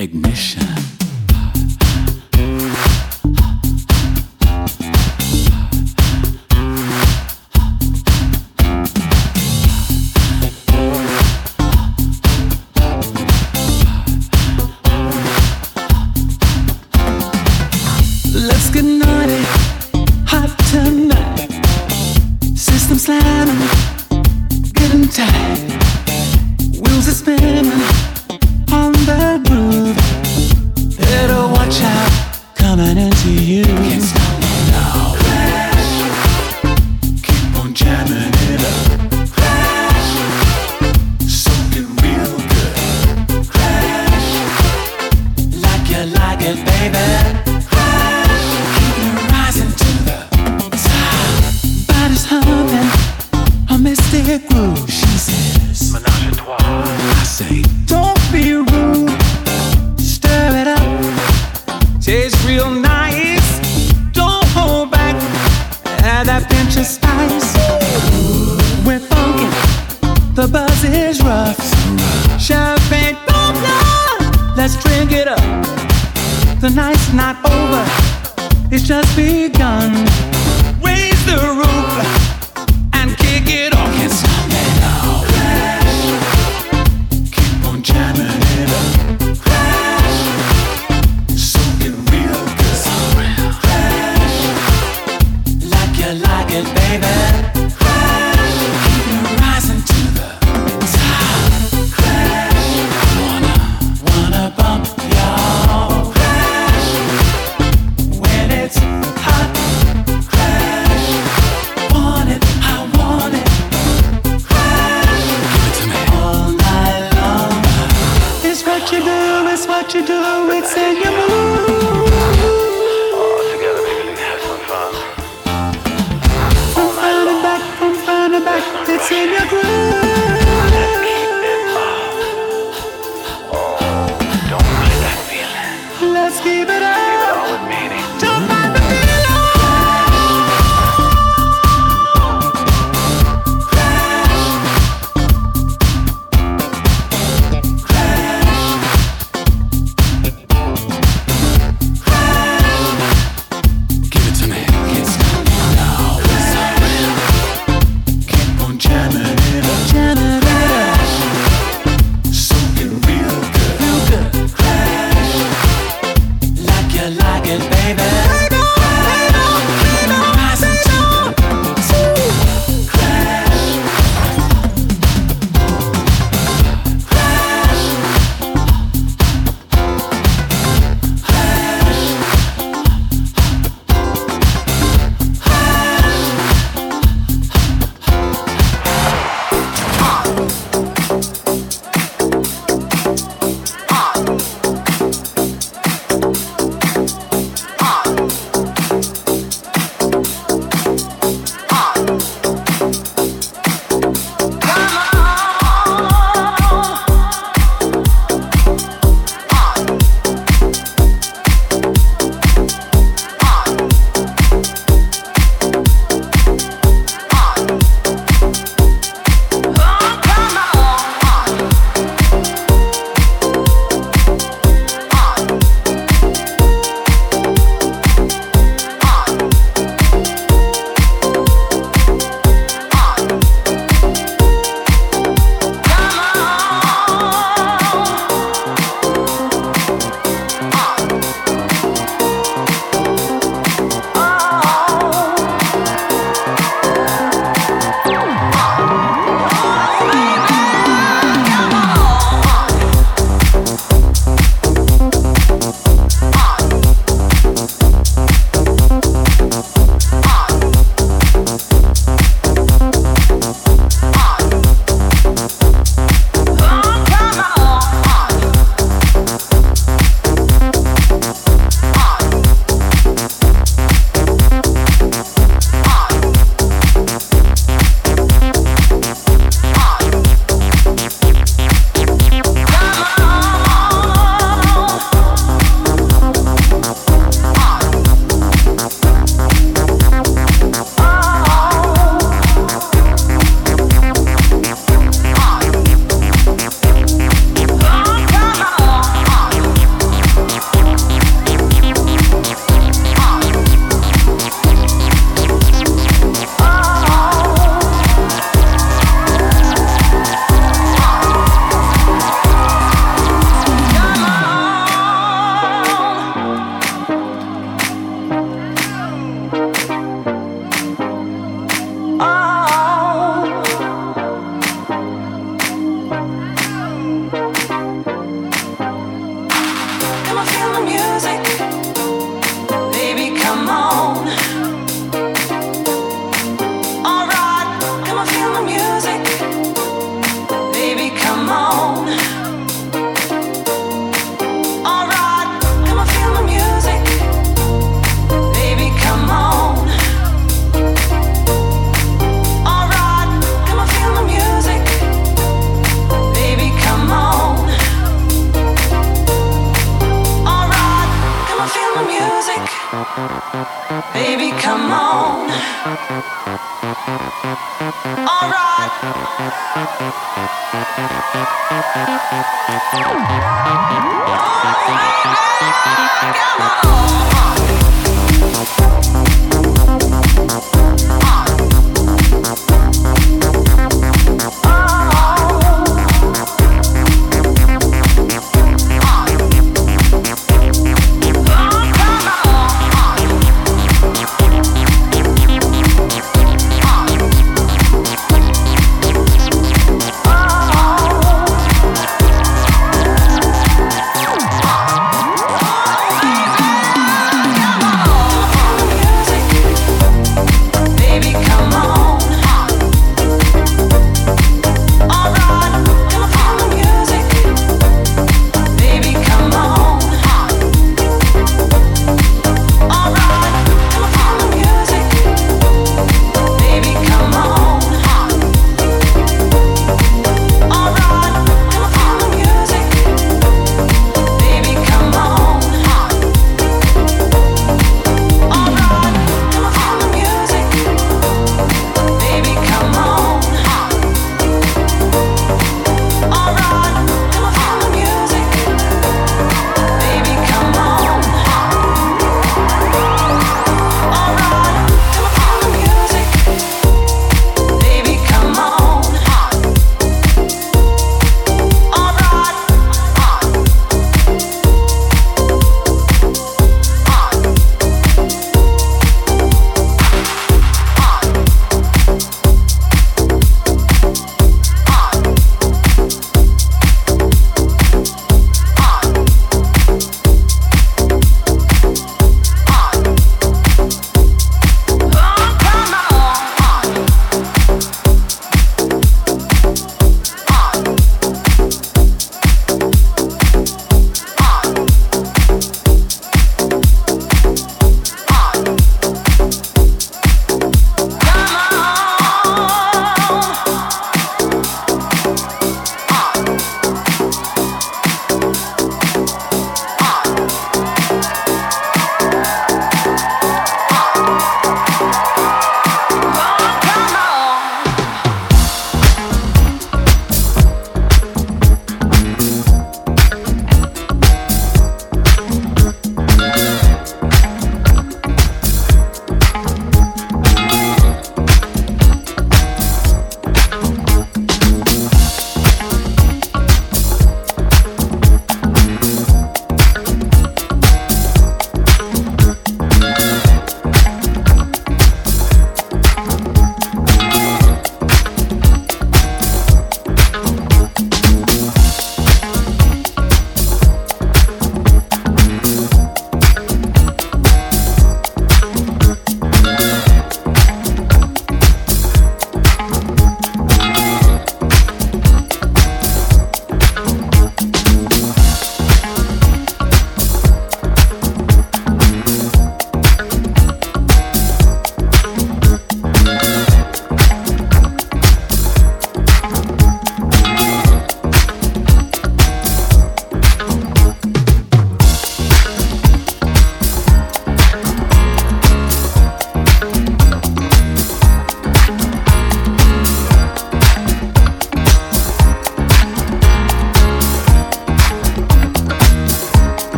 Ignition.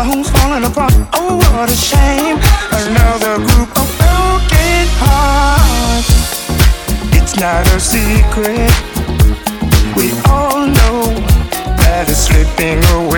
brother who's falling apart. Oh, what a shame. Another group of broken hearts. It's not a secret. We all know that it's slipping away.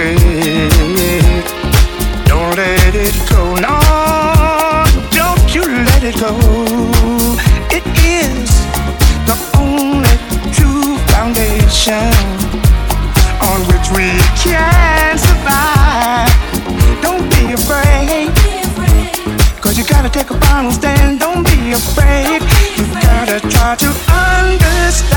Take a final stand. Don't be afraid. You gotta try to understand.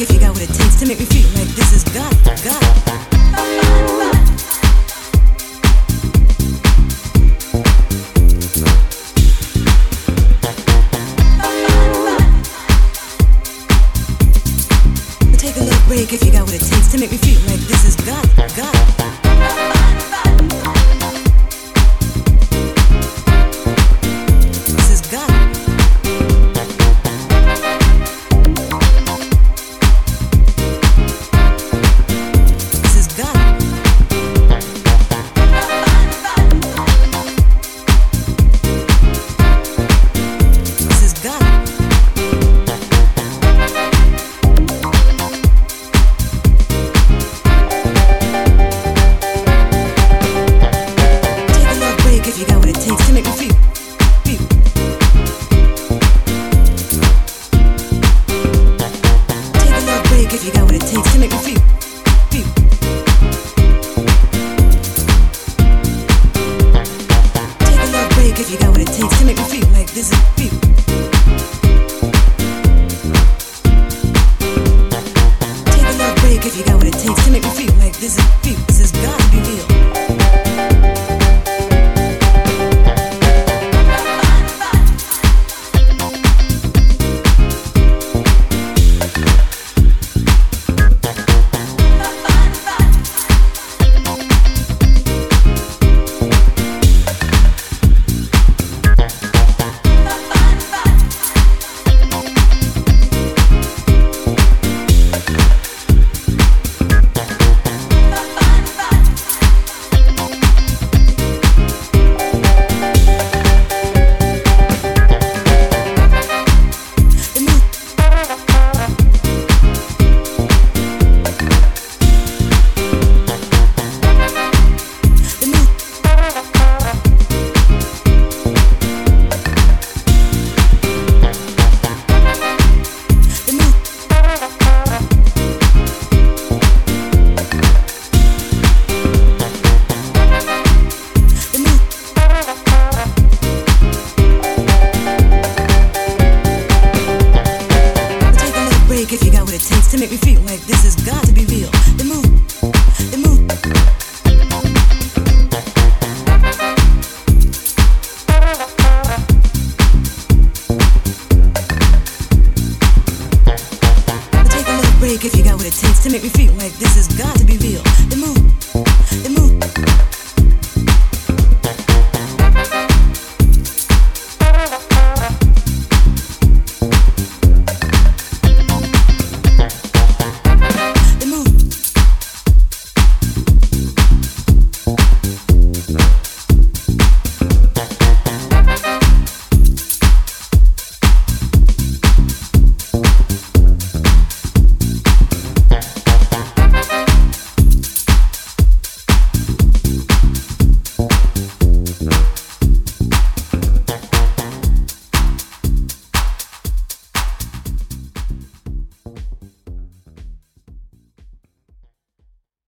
If you got what it takes to make me feel like this is feel